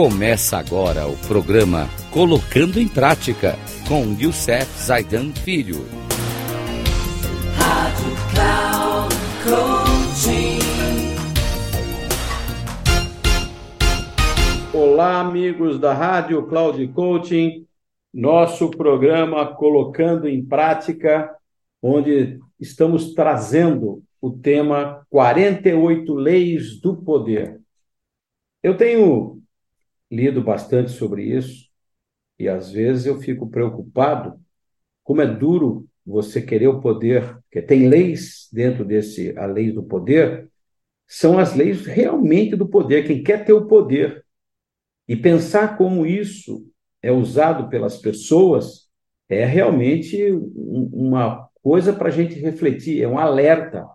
Começa agora o programa Colocando em Prática com Youssef Zaidan Filho. Rádio Cloud Coaching. Olá, amigos da Rádio Cloud Coaching, nosso programa Colocando em Prática, onde estamos trazendo o tema 48 Leis do Poder. Eu tenho lido bastante sobre isso e às vezes eu fico preocupado como é duro você querer o poder, porque tem leis dentro desse a lei do poder, são as leis realmente do poder, quem quer ter o poder. E pensar como isso é usado pelas pessoas é realmente uma coisa para a gente refletir, é um alerta,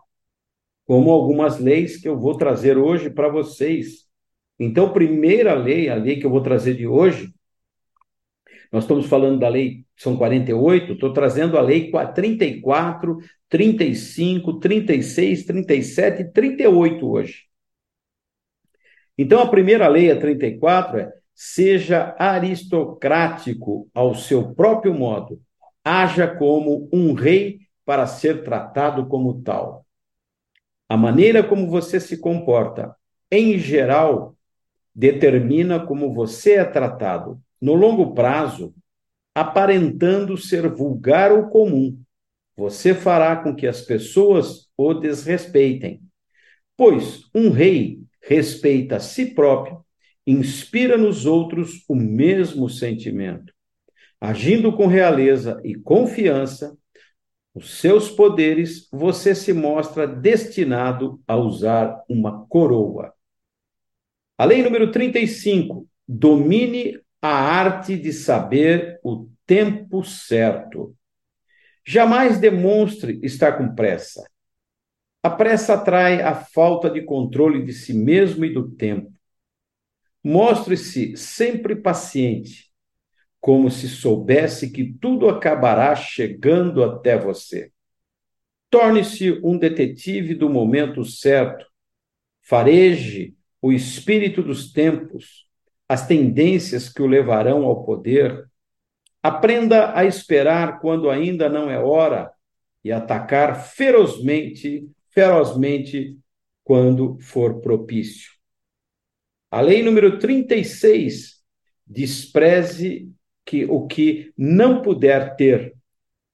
como algumas leis que eu vou trazer hoje para vocês então, primeira lei, a lei que eu vou trazer de hoje, nós estamos falando da lei, são 48, estou trazendo a lei 34, 35, 36, 37 e 38 hoje. Então, a primeira lei, a 34, é: seja aristocrático ao seu próprio modo, haja como um rei para ser tratado como tal. A maneira como você se comporta, em geral, determina como você é tratado, no longo prazo, aparentando ser vulgar ou comum. Você fará com que as pessoas o desrespeitem. Pois um rei respeita a si próprio, inspira nos outros o mesmo sentimento. Agindo com realeza e confiança, os seus poderes, você se mostra destinado a usar uma coroa. A lei número 35, domine a arte de saber o tempo certo. Jamais demonstre estar com pressa. A pressa atrai a falta de controle de si mesmo e do tempo. Mostre-se sempre paciente, como se soubesse que tudo acabará chegando até você. Torne-se um detetive do momento certo. Fareje o espírito dos tempos, as tendências que o levarão ao poder. Aprenda a esperar quando ainda não é hora e atacar ferozmente, ferozmente quando for propício. A lei número 36 despreze que o que não puder ter.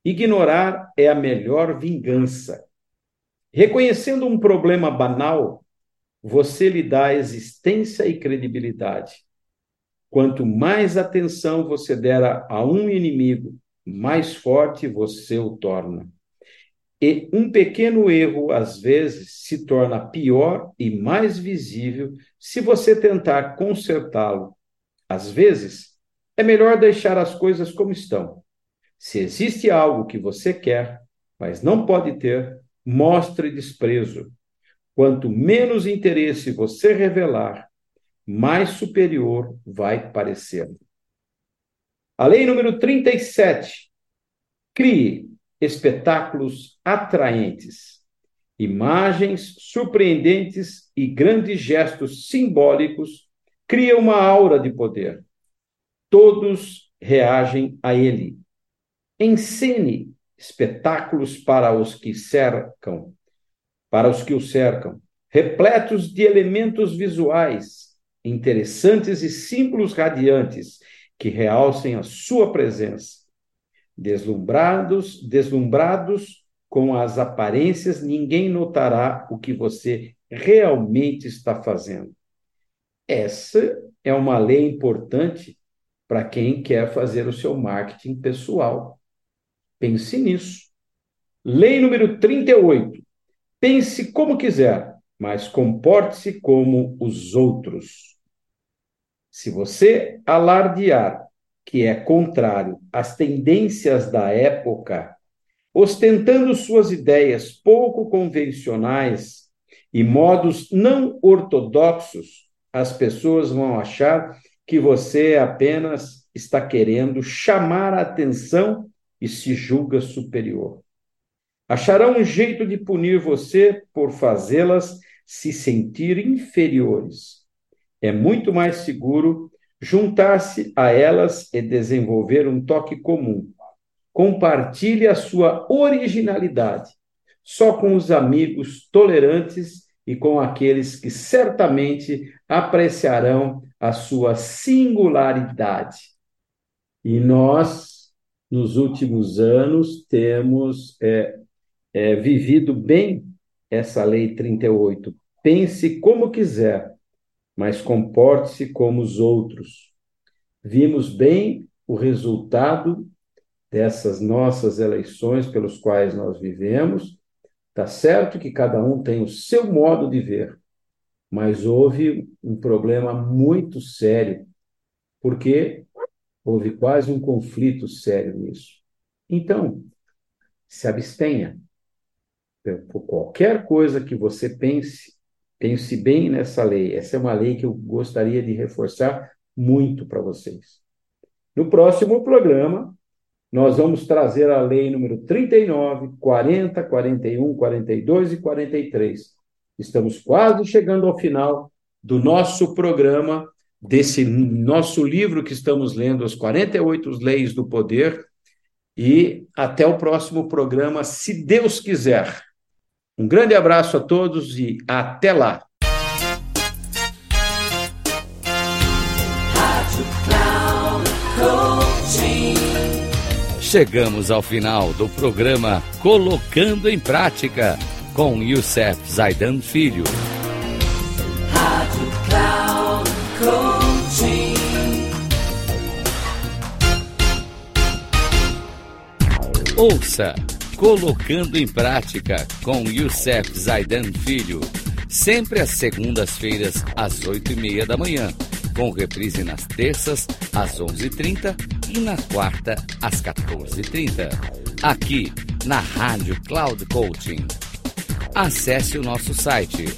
Ignorar é a melhor vingança. Reconhecendo um problema banal, você lhe dá existência e credibilidade. Quanto mais atenção você der a um inimigo, mais forte você o torna. E um pequeno erro, às vezes, se torna pior e mais visível se você tentar consertá-lo. Às vezes, é melhor deixar as coisas como estão. Se existe algo que você quer, mas não pode ter, mostre desprezo. Quanto menos interesse você revelar, mais superior vai parecer. A lei número 37. Crie espetáculos atraentes, imagens surpreendentes e grandes gestos simbólicos criam uma aura de poder. Todos reagem a ele. Encene espetáculos para os que cercam para os que o cercam, repletos de elementos visuais interessantes e símbolos radiantes que realcem a sua presença. Deslumbrados, deslumbrados com as aparências, ninguém notará o que você realmente está fazendo. Essa é uma lei importante para quem quer fazer o seu marketing pessoal. Pense nisso. Lei número 38. Pense como quiser, mas comporte-se como os outros. Se você alardear que é contrário às tendências da época, ostentando suas ideias pouco convencionais e modos não ortodoxos, as pessoas vão achar que você apenas está querendo chamar a atenção e se julga superior. Acharão um jeito de punir você por fazê-las se sentir inferiores. É muito mais seguro juntar-se a elas e desenvolver um toque comum. Compartilhe a sua originalidade, só com os amigos tolerantes e com aqueles que certamente apreciarão a sua singularidade. E nós, nos últimos anos, temos é, é, vivido bem essa Lei 38. Pense como quiser, mas comporte-se como os outros. Vimos bem o resultado dessas nossas eleições pelos quais nós vivemos. Tá certo que cada um tem o seu modo de ver, mas houve um problema muito sério, porque houve quase um conflito sério nisso. Então, se abstenha por qualquer coisa que você pense, pense bem nessa lei. Essa é uma lei que eu gostaria de reforçar muito para vocês. No próximo programa, nós vamos trazer a lei número 39, 40, 41, 42 e 43. Estamos quase chegando ao final do nosso programa, desse nosso livro que estamos lendo, As 48 Leis do Poder. E até o próximo programa, se Deus quiser. Um grande abraço a todos e até lá! Chegamos ao final do programa Colocando em Prática com Youssef Zaidan Filho. Rádio. Ouça Colocando em Prática com Youssef Zaidan Filho, sempre às segundas-feiras às oito e meia da manhã, com reprise nas terças às onze e trinta e na quarta às 14h30, aqui na Rádio Cloud Coaching. Acesse o nosso site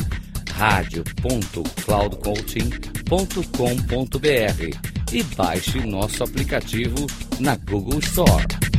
radio.cloudcoaching.com.br e baixe nosso aplicativo na Google Store.